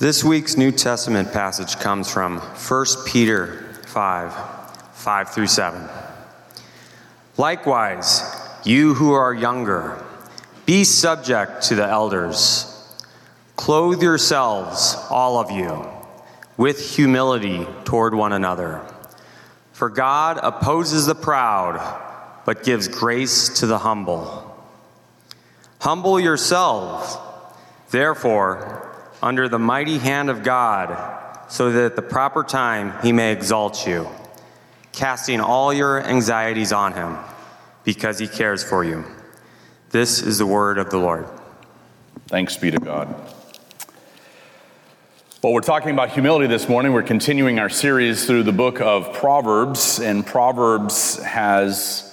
This week's New Testament passage comes from 1 Peter 5 5 through 7. Likewise, you who are younger, be subject to the elders. Clothe yourselves, all of you, with humility toward one another. For God opposes the proud, but gives grace to the humble. Humble yourselves, therefore, under the mighty hand of God, so that at the proper time he may exalt you, casting all your anxieties on him, because he cares for you. This is the word of the Lord. Thanks be to God. Well, we're talking about humility this morning. We're continuing our series through the book of Proverbs, and Proverbs has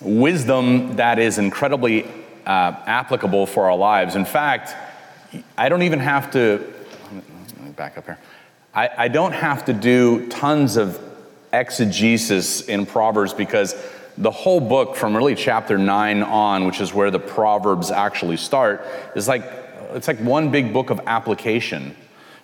wisdom that is incredibly uh, applicable for our lives. In fact, I don't even have to, let me back up here. I, I don't have to do tons of exegesis in Proverbs because the whole book, from really chapter 9 on, which is where the Proverbs actually start, is like, it's like one big book of application.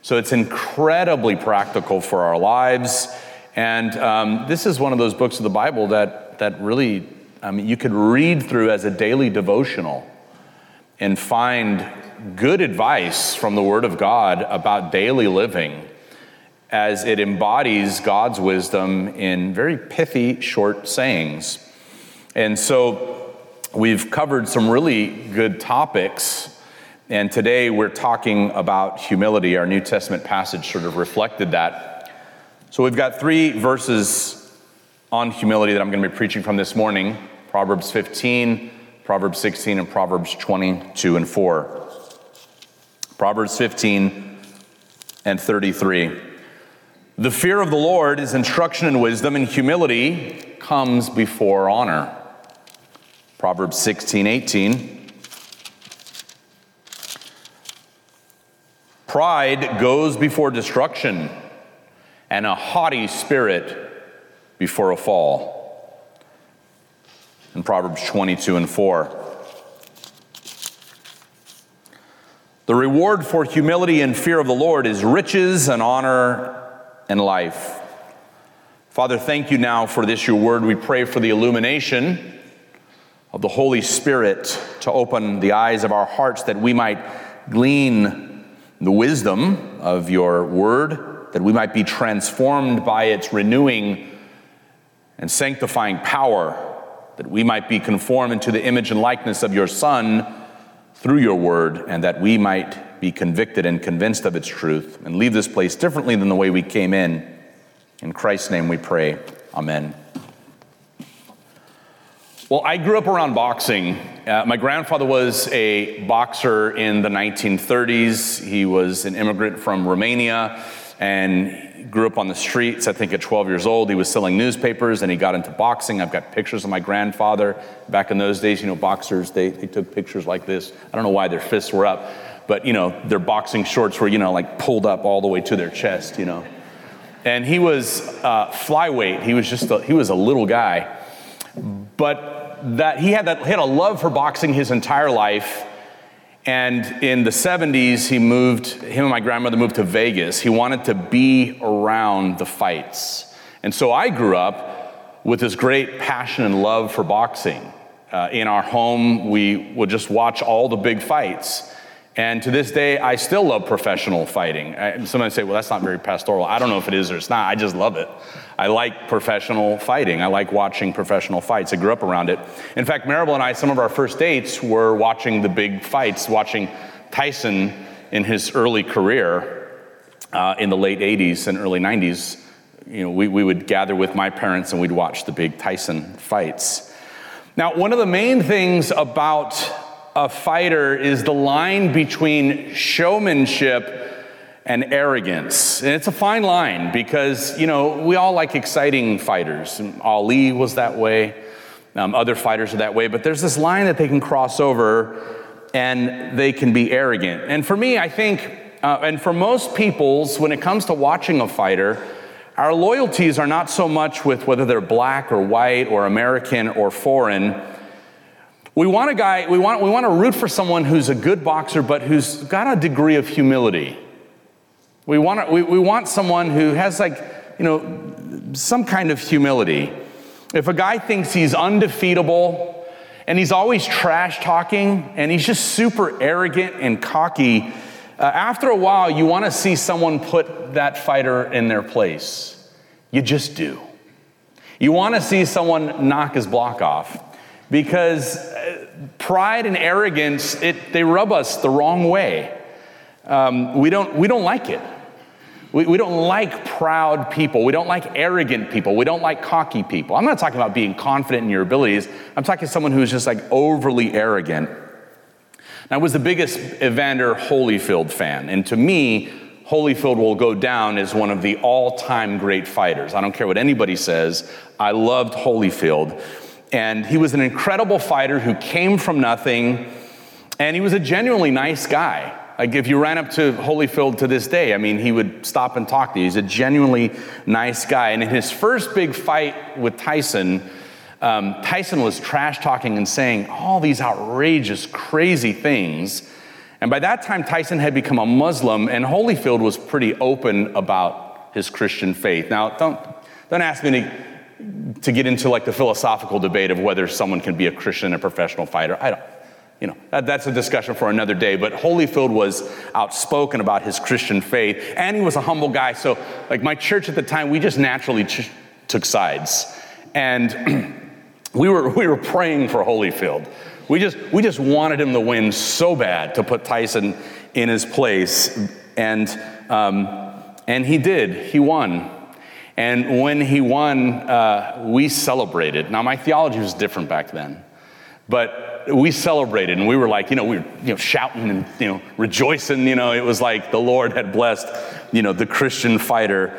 So it's incredibly practical for our lives. And um, this is one of those books of the Bible that, that really I mean, you could read through as a daily devotional and find good advice from the Word of God about daily living as it embodies God's wisdom in very pithy, short sayings. And so we've covered some really good topics and today we're talking about humility. Our New Testament passage sort of reflected that. So we've got three verses on humility that I'm going to be preaching from this morning Proverbs 15, Proverbs 16, and Proverbs 22 and 4. Proverbs 15 and 33. The fear of the Lord is instruction and wisdom, and humility comes before honor. Proverbs 16, 18. Pride goes before destruction, and a haughty spirit before a fall. In Proverbs 22 and 4. The reward for humility and fear of the Lord is riches and honor and life. Father, thank you now for this, your word. We pray for the illumination of the Holy Spirit to open the eyes of our hearts that we might glean the wisdom of your word, that we might be transformed by its renewing and sanctifying power, that we might be conformed into the image and likeness of your Son through your word, and that we might be convicted and convinced of its truth and leave this place differently than the way we came in. In Christ's name we pray. Amen. Well, I grew up around boxing. Uh, my grandfather was a boxer in the 1930s. He was an immigrant from Romania and grew up on the streets. I think at 12 years old, he was selling newspapers and he got into boxing. I've got pictures of my grandfather. Back in those days, you know, boxers, they, they took pictures like this. I don't know why their fists were up, but, you know, their boxing shorts were, you know, like pulled up all the way to their chest, you know. And he was uh, flyweight. He was just a, he was a little guy. But that he had, that, he had a love for boxing his entire life. And in the 70s, he moved, him and my grandmother moved to Vegas. He wanted to be around the fights. And so I grew up with this great passion and love for boxing. Uh, in our home, we would just watch all the big fights. And to this day, I still love professional fighting. I, somebody say, well, that's not very pastoral. I don't know if it is or it's not. I just love it. I like professional fighting. I like watching professional fights. I grew up around it. In fact, Maribel and I, some of our first dates were watching the big fights, watching Tyson in his early career uh, in the late 80s and early 90s. You know, we, we would gather with my parents and we'd watch the big Tyson fights. Now, one of the main things about a fighter is the line between showmanship and arrogance. And it's a fine line because, you know, we all like exciting fighters. Ali was that way, um, other fighters are that way, but there's this line that they can cross over and they can be arrogant. And for me, I think, uh, and for most people's, when it comes to watching a fighter, our loyalties are not so much with whether they're black or white or American or foreign. We want a guy, we want, we want to root for someone who's a good boxer, but who's got a degree of humility We want, we, we want someone who has, like, you know, some kind of humility. If a guy thinks he's undefeatable and he's always trash talking and he's just super arrogant and cocky, uh, after a while, you want to see someone put that fighter in their place. You just do. You want to see someone knock his block off because uh, pride and arrogance, it, they rub us the wrong way. Um, we, don't, we don't like it. We, we don't like proud people. We don't like arrogant people. We don't like cocky people. I'm not talking about being confident in your abilities. I'm talking someone who's just like overly arrogant. I was the biggest Evander Holyfield fan. And to me, Holyfield will go down as one of the all time great fighters. I don't care what anybody says. I loved Holyfield. And he was an incredible fighter who came from nothing. And he was a genuinely nice guy. Like if you ran up to Holyfield to this day, I mean, he would stop and talk to you. He's a genuinely nice guy. And in his first big fight with Tyson, um, Tyson was trash talking and saying all these outrageous, crazy things. And by that time, Tyson had become a Muslim, and Holyfield was pretty open about his Christian faith. Now, don't, don't ask me to, to get into like the philosophical debate of whether someone can be a Christian and a professional fighter. I don't you know, that, that's a discussion for another day. But Holyfield was outspoken about his Christian faith, and he was a humble guy. So, like my church at the time, we just naturally ch- took sides, and we were we were praying for Holyfield. We just we just wanted him to win so bad to put Tyson in his place, and um, and he did. He won. And when he won, uh, we celebrated. Now, my theology was different back then, but we celebrated and we were like, you know, we were you know, shouting and you know, rejoicing. You know, it was like the Lord had blessed, you know, the Christian fighter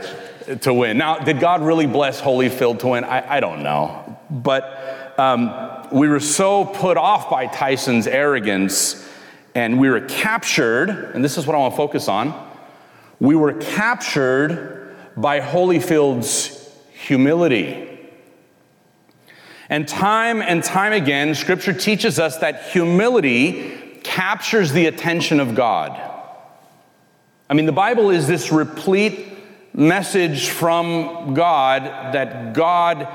to win. Now, did God really bless Holyfield to win? I, I don't know. But um, we were so put off by Tyson's arrogance and we were captured, and this is what I want to focus on. We were captured by Holyfield's humility. And time and time again, Scripture teaches us that humility captures the attention of God. I mean, the Bible is this replete message from God that God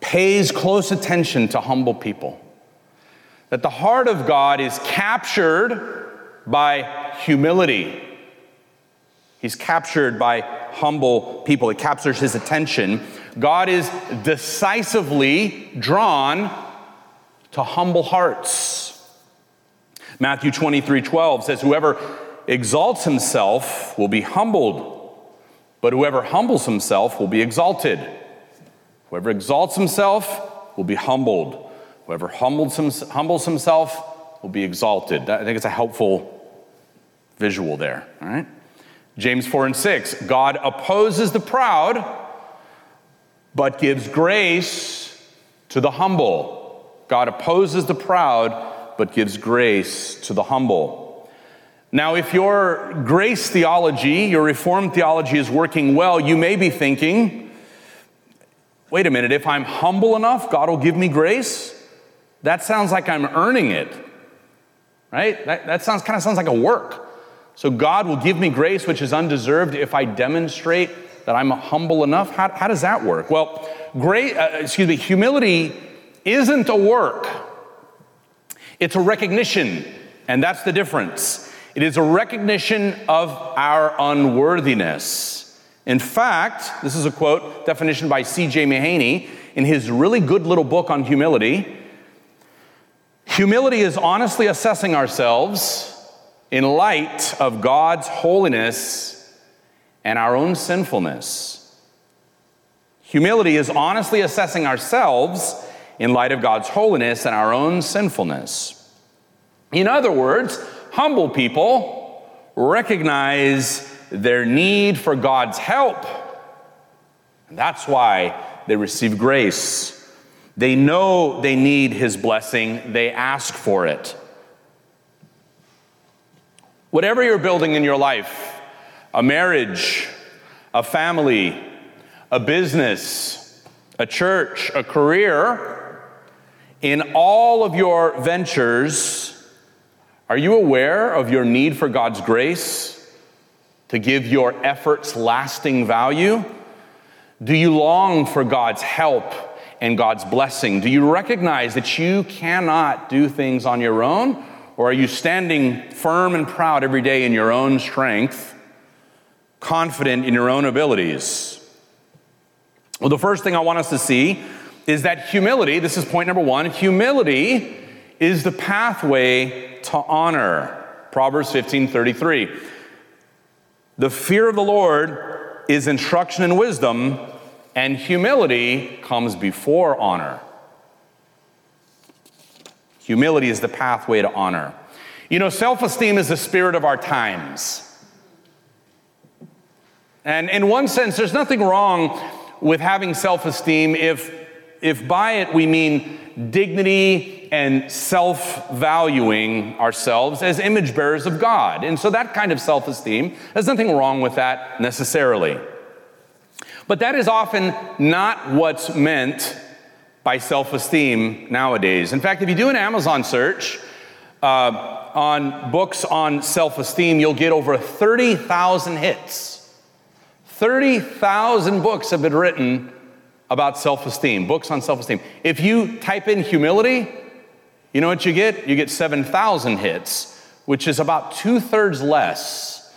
pays close attention to humble people. That the heart of God is captured by humility. He's captured by humble people. It captures his attention. God is decisively drawn to humble hearts. Matthew 23 12 says, Whoever exalts himself will be humbled, but whoever humbles himself will be exalted. Whoever exalts himself will be humbled. Whoever humbles, himself will be exalted. I think it's a helpful visual there, all right? James 4 and 6 God opposes the proud but gives grace to the humble. God opposes the proud, but gives grace to the humble. Now, if your grace theology, your Reformed theology is working well, you may be thinking, wait a minute, if I'm humble enough, God will give me grace? That sounds like I'm earning it, right? That, that sounds kind of sounds like a work. So God will give me grace, which is undeserved, if I demonstrate that I'm humble enough? How, how does that work? Well, great, uh, excuse me, humility isn't a work, it's a recognition, and that's the difference. It is a recognition of our unworthiness. In fact, this is a quote, definition by C.J. Mahaney in his really good little book on humility. Humility is honestly assessing ourselves in light of God's holiness and our own sinfulness. Humility is honestly assessing ourselves in light of God's holiness and our own sinfulness. In other words, humble people recognize their need for God's help. And that's why they receive grace. They know they need His blessing, they ask for it. Whatever you're building in your life, a marriage, a family, a business, a church, a career, in all of your ventures, are you aware of your need for God's grace? to give your efforts lasting value? Do you long for God's help and God's blessing? Do you recognize that you cannot do things on your own? Or are you standing firm and proud every day in your own strength, confident in your own abilities? Well, the first thing I want us to see is that humility, this is point number one, humility is the pathway to honor. Proverbs 15 33. The fear of the Lord is instruction and wisdom, and humility comes before honor. Humility is the pathway to honor. You know, self esteem is the spirit of our times. And in one sense, there's nothing wrong with having self esteem if, if by it we mean dignity and self valuing ourselves as image bearers of God. And so that kind of self esteem, there's nothing wrong with that necessarily. But that is often not what's meant by self esteem nowadays. In fact, if you do an Amazon search uh, on books on self esteem, you'll get over 30,000 hits. 30,000 books have been written about self esteem, books on self esteem. If you type in humility, you know what you get? You get 7,000 hits, which is about two thirds less.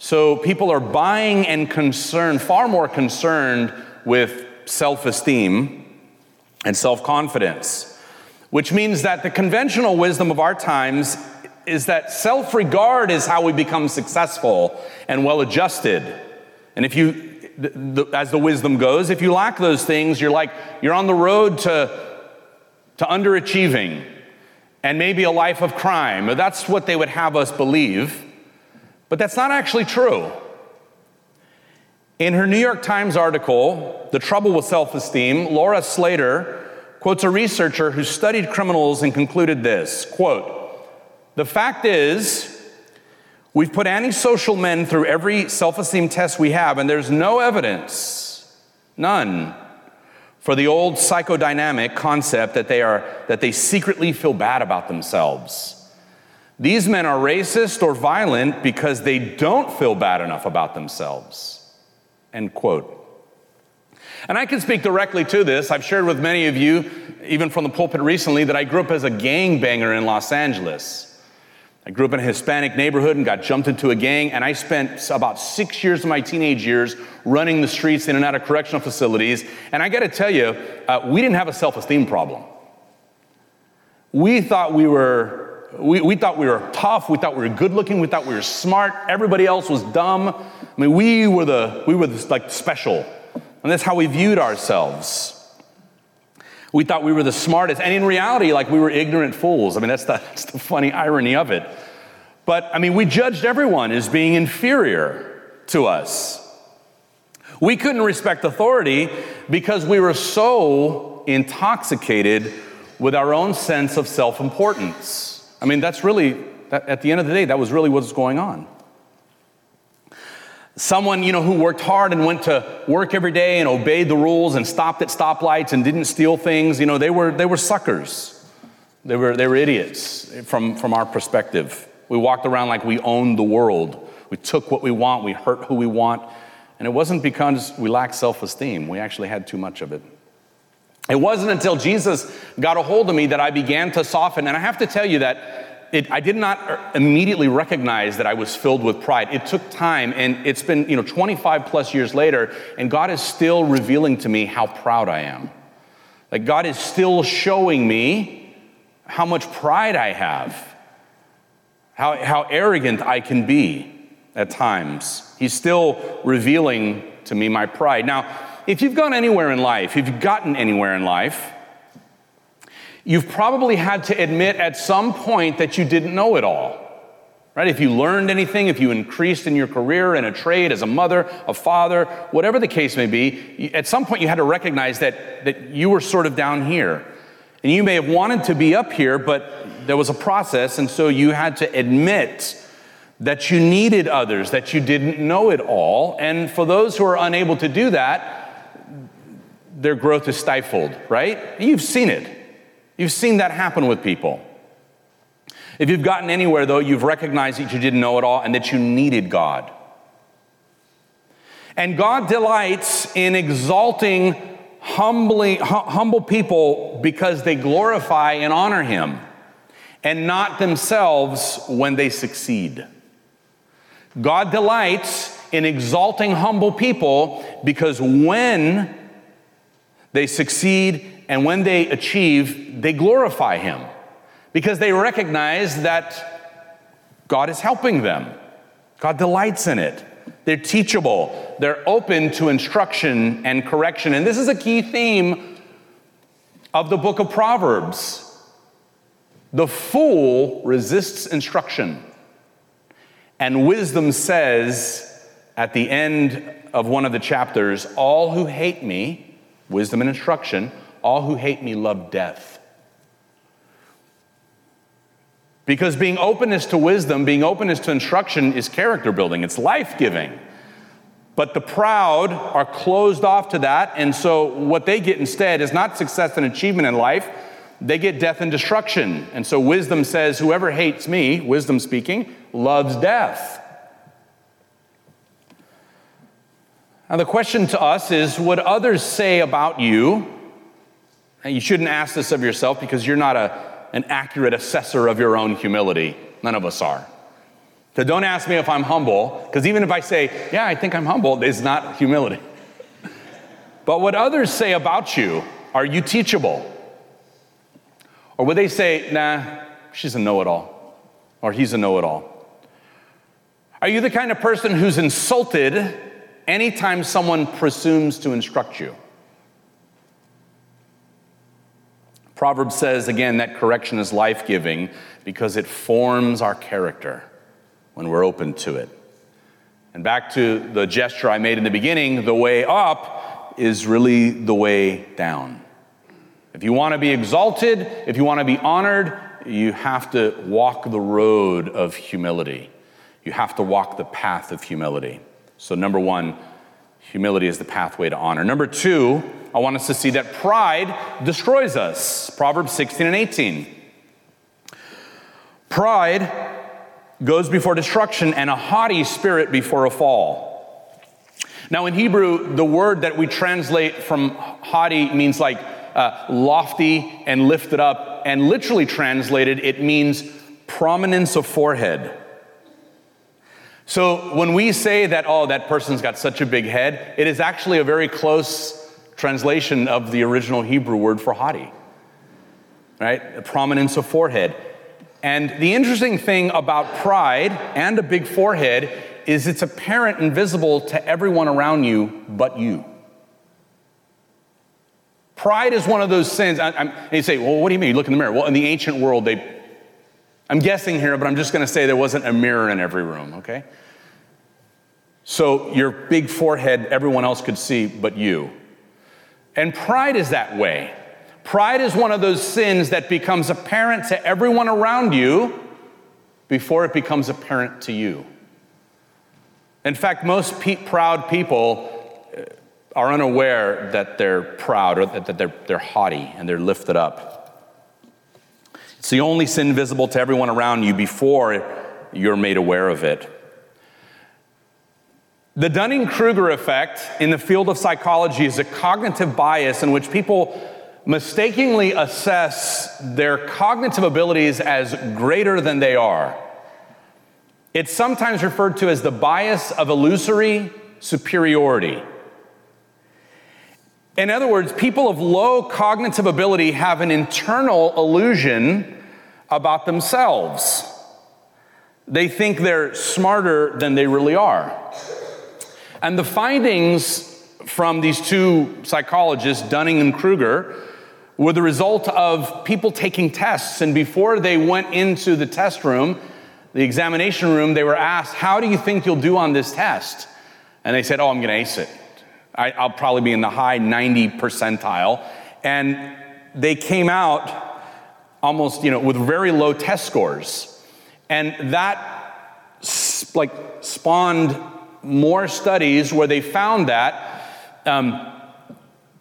So people are buying and concerned, far more concerned with self esteem and self confidence, which means that the conventional wisdom of our times is that self regard is how we become successful and well adjusted. And if you, as the wisdom goes, if you lack those things, you're like, you're on the road to, to underachieving and maybe a life of crime. That's what they would have us believe. But that's not actually true. In her New York Times article, The Trouble with Self Esteem, Laura Slater quotes a researcher who studied criminals and concluded this quote, The fact is, we've put antisocial men through every self esteem test we have, and there's no evidence, none, for the old psychodynamic concept that they, are, that they secretly feel bad about themselves. These men are racist or violent because they don't feel bad enough about themselves. End quote. And I can speak directly to this. I've shared with many of you, even from the pulpit recently, that I grew up as a gang banger in Los Angeles. I grew up in a Hispanic neighborhood and got jumped into a gang, and I spent about six years of my teenage years running the streets in and out of correctional facilities. And I gotta tell you, uh, we didn't have a self esteem problem. We thought we were we, we thought we were tough. We thought we were good looking. We thought we were smart. Everybody else was dumb. I mean, we were the, we were the, like special. And that's how we viewed ourselves. We thought we were the smartest. And in reality, like we were ignorant fools. I mean, that's the, that's the funny irony of it. But I mean, we judged everyone as being inferior to us. We couldn't respect authority because we were so intoxicated with our own sense of self importance. I mean, that's really, that, at the end of the day, that was really what's going on. Someone, you know, who worked hard and went to work every day and obeyed the rules and stopped at stoplights and didn't steal things, you know, they were, they were suckers. They were, they were idiots from, from our perspective. We walked around like we owned the world. We took what we want, we hurt who we want. And it wasn't because we lacked self esteem, we actually had too much of it. It wasn't until Jesus got a hold of me that I began to soften. And I have to tell you that it, I did not uh, immediately recognize that I was filled with pride. It took time, and it's been you know 25 plus years later, and God is still revealing to me how proud I am. Like God is still showing me how much pride I have, how, how arrogant I can be at times. He's still revealing to me my pride. Now, if you've gone anywhere in life, if you've gotten anywhere in life, you've probably had to admit at some point that you didn't know it all. Right? If you learned anything, if you increased in your career, in a trade, as a mother, a father, whatever the case may be, at some point you had to recognize that, that you were sort of down here. And you may have wanted to be up here, but there was a process, and so you had to admit that you needed others, that you didn't know it all. And for those who are unable to do that, their growth is stifled, right? You've seen it. You've seen that happen with people. If you've gotten anywhere, though, you've recognized that you didn't know it all and that you needed God. And God delights in exalting humbly, humble people because they glorify and honor Him, and not themselves when they succeed. God delights in exalting humble people because when they succeed and when they achieve, they glorify Him because they recognize that God is helping them. God delights in it. They're teachable, they're open to instruction and correction. And this is a key theme of the book of Proverbs. The fool resists instruction, and wisdom says at the end of one of the chapters, All who hate me, wisdom and instruction, all who hate me love death. Because being openness to wisdom, being openness to instruction is character building, it's life giving. But the proud are closed off to that, and so what they get instead is not success and achievement in life, they get death and destruction. And so wisdom says, Whoever hates me, wisdom speaking, loves death. Now, the question to us is what others say about you? You shouldn't ask this of yourself because you're not a an accurate assessor of your own humility. None of us are. So don't ask me if I'm humble, because even if I say, yeah, I think I'm humble, it's not humility. but what others say about you, are you teachable? Or would they say, nah, she's a know it all, or he's a know it all? Are you the kind of person who's insulted anytime someone presumes to instruct you? Proverbs says again that correction is life giving because it forms our character when we're open to it. And back to the gesture I made in the beginning the way up is really the way down. If you want to be exalted, if you want to be honored, you have to walk the road of humility. You have to walk the path of humility. So, number one, humility is the pathway to honor. Number two, I want us to see that pride destroys us. Proverbs 16 and 18. Pride goes before destruction, and a haughty spirit before a fall. Now, in Hebrew, the word that we translate from haughty means like uh, lofty and lifted up, and literally translated, it means prominence of forehead. So when we say that, oh, that person's got such a big head, it is actually a very close translation of the original Hebrew word for haughty, right? Prominence of forehead. And the interesting thing about pride and a big forehead is it's apparent and visible to everyone around you but you. Pride is one of those sins. I, and you say, well, what do you mean? You look in the mirror. Well, in the ancient world, they, I'm guessing here, but I'm just going to say there wasn't a mirror in every room, okay? So your big forehead, everyone else could see but you. And pride is that way. Pride is one of those sins that becomes apparent to everyone around you before it becomes apparent to you. In fact, most pe- proud people uh, are unaware that they're proud or that they're, they're haughty and they're lifted up. It's the only sin visible to everyone around you before you're made aware of it. The Dunning Kruger effect in the field of psychology is a cognitive bias in which people mistakenly assess their cognitive abilities as greater than they are. It's sometimes referred to as the bias of illusory superiority. In other words, people of low cognitive ability have an internal illusion about themselves. They think they're smarter than they really are. And the findings from these two psychologists, Dunning and Kruger, were the result of people taking tests. And before they went into the test room, the examination room, they were asked, How do you think you'll do on this test? And they said, Oh, I'm going to ace it. I, will probably be in the high 90 percentile. And they came out almost, you know, with very low test scores. And that like spawned more studies where they found that um,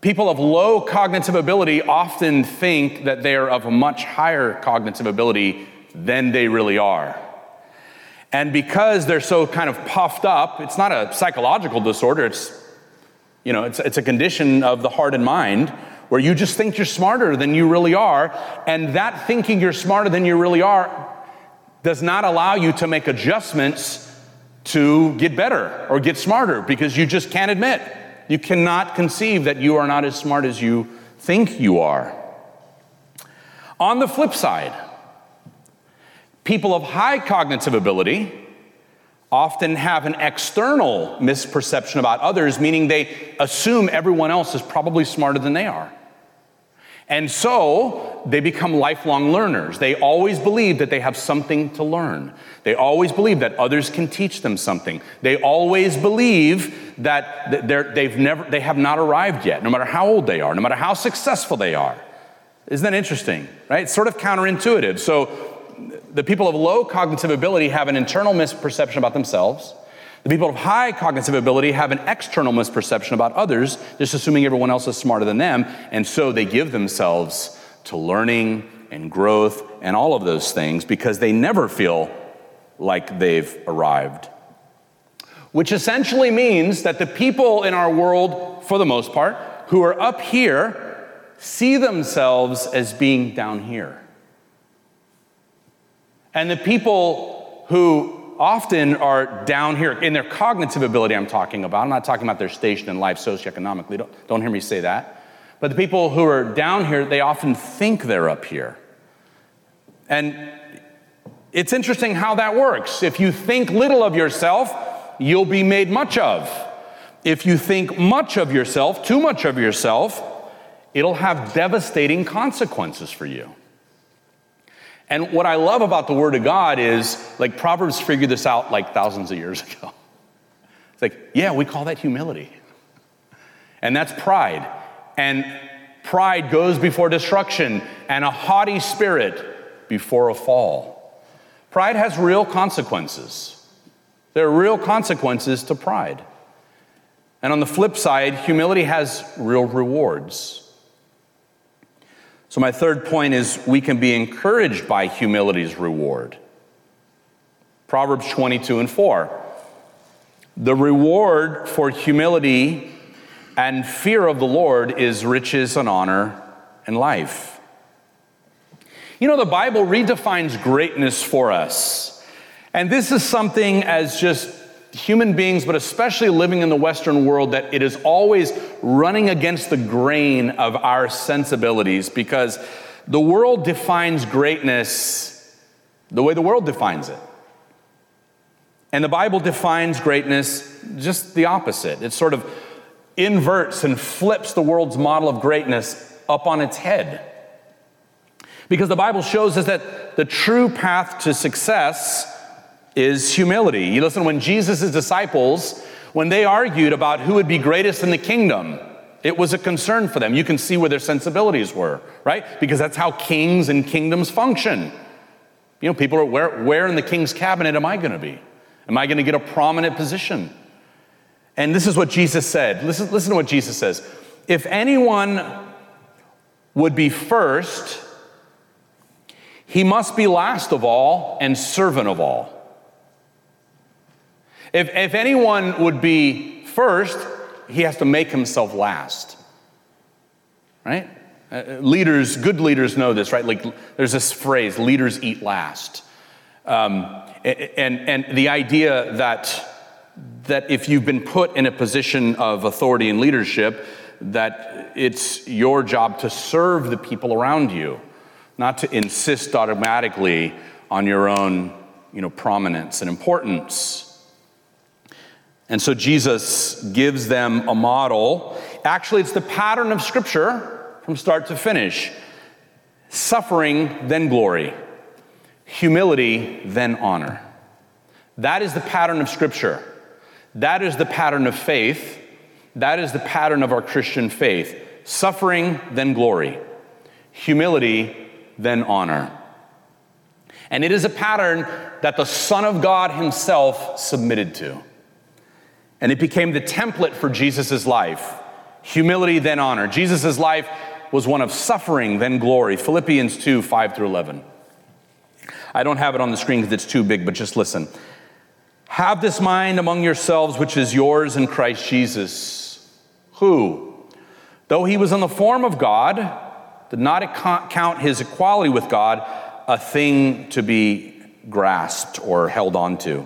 people of low cognitive ability often think that they are of a much higher cognitive ability than they really are. And because they're so kind of puffed up, it's not a psychological disorder, it's you know, it's, it's a condition of the heart and mind where you just think you're smarter than you really are. And that thinking you're smarter than you really are does not allow you to make adjustments to get better or get smarter because you just can't admit. You cannot conceive that you are not as smart as you think you are. On the flip side, people of high cognitive ability often have an external misperception about others, meaning they assume everyone else is probably smarter than they are. And so they become lifelong learners. They always believe that they have something to learn. They always believe that others can teach them something. They always believe that they've never, they have not arrived yet, no matter how old they are, no matter how successful they are. Isn't that interesting? Right? It's sort of counterintuitive. So the people of low cognitive ability have an internal misperception about themselves. The people of high cognitive ability have an external misperception about others, just assuming everyone else is smarter than them. And so they give themselves to learning and growth and all of those things because they never feel like they've arrived. Which essentially means that the people in our world, for the most part, who are up here, see themselves as being down here. And the people who often are down here in their cognitive ability, I'm talking about, I'm not talking about their station in life socioeconomically, don't, don't hear me say that. But the people who are down here, they often think they're up here. And it's interesting how that works. If you think little of yourself, you'll be made much of. If you think much of yourself, too much of yourself, it'll have devastating consequences for you. And what I love about the Word of God is, like, Proverbs figured this out like thousands of years ago. It's like, yeah, we call that humility. And that's pride. And pride goes before destruction, and a haughty spirit before a fall. Pride has real consequences. There are real consequences to pride. And on the flip side, humility has real rewards. So, my third point is we can be encouraged by humility's reward. Proverbs 22 and 4. The reward for humility and fear of the Lord is riches and honor and life. You know, the Bible redefines greatness for us. And this is something as just human beings, but especially living in the Western world, that it is always running against the grain of our sensibilities because the world defines greatness the way the world defines it. And the Bible defines greatness just the opposite. It sort of inverts and flips the world's model of greatness up on its head. Because the Bible shows us that the true path to success is humility. You listen, when Jesus' disciples, when they argued about who would be greatest in the kingdom, it was a concern for them. You can see where their sensibilities were, right? Because that's how kings and kingdoms function. You know, people are where, where in the king's cabinet am I going to be? Am I going to get a prominent position? And this is what Jesus said. Listen, listen to what Jesus says. If anyone would be first, he must be last of all and servant of all. If, if anyone would be first, he has to make himself last. Right? Uh, leaders, good leaders know this, right? Like there's this phrase, leaders eat last. Um, and, and the idea that, that if you've been put in a position of authority and leadership, that it's your job to serve the people around you, not to insist automatically on your own you know, prominence and importance. And so Jesus gives them a model. Actually, it's the pattern of Scripture from start to finish suffering, then glory, humility, then honor. That is the pattern of Scripture. That is the pattern of faith. That is the pattern of our Christian faith suffering, then glory, humility, then honor. And it is a pattern that the Son of God Himself submitted to. And it became the template for Jesus' life humility, then honor. Jesus' life was one of suffering, then glory. Philippians 2 5 through 11. I don't have it on the screen because it's too big, but just listen. Have this mind among yourselves, which is yours in Christ Jesus, who, though he was in the form of God, did not count his equality with God a thing to be grasped or held onto.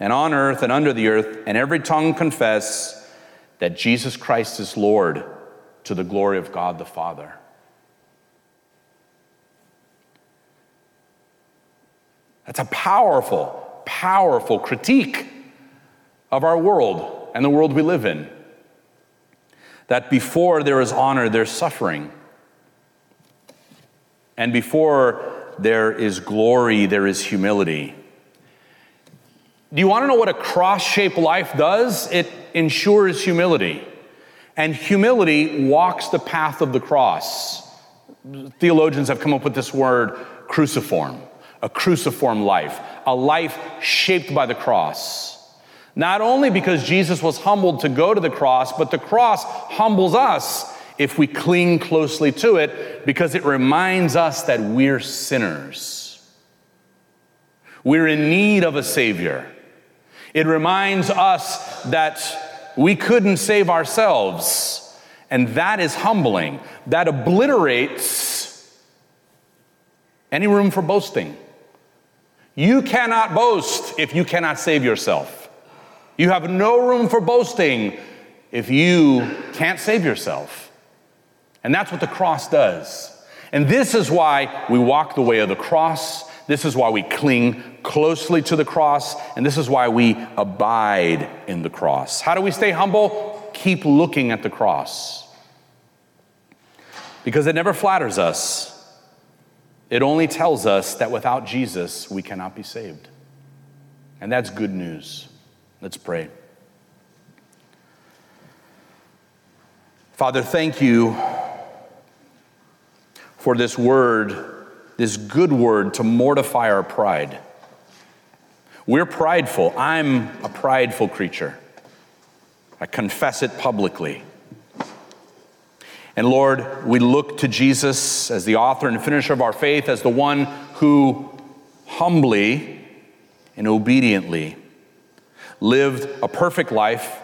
and on earth and under the earth, and every tongue confess that Jesus Christ is Lord to the glory of God the Father. That's a powerful, powerful critique of our world and the world we live in. That before there is honor, there's suffering. And before there is glory, there is humility. Do you want to know what a cross shaped life does? It ensures humility. And humility walks the path of the cross. Theologians have come up with this word cruciform a cruciform life, a life shaped by the cross. Not only because Jesus was humbled to go to the cross, but the cross humbles us if we cling closely to it because it reminds us that we're sinners. We're in need of a Savior. It reminds us that we couldn't save ourselves. And that is humbling. That obliterates any room for boasting. You cannot boast if you cannot save yourself. You have no room for boasting if you can't save yourself. And that's what the cross does. And this is why we walk the way of the cross. This is why we cling closely to the cross. And this is why we abide in the cross. How do we stay humble? Keep looking at the cross. Because it never flatters us it only tells us that without Jesus, we cannot be saved. And that's good news. Let's pray. Father, thank you for this word, this good word to mortify our pride. We're prideful. I'm a prideful creature. I confess it publicly. And Lord, we look to Jesus as the author and finisher of our faith, as the one who humbly and obediently lived a perfect life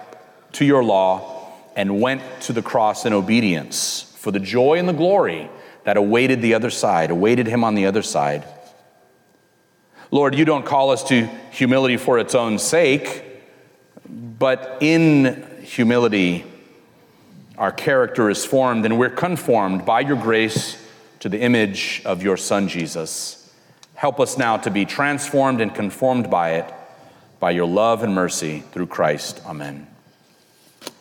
to your law and went to the cross in obedience for the joy and the glory that awaited the other side, awaited him on the other side. Lord, you don't call us to humility for its own sake, but in humility, our character is formed and we're conformed by your grace to the image of your Son, Jesus. Help us now to be transformed and conformed by it, by your love and mercy through Christ. Amen.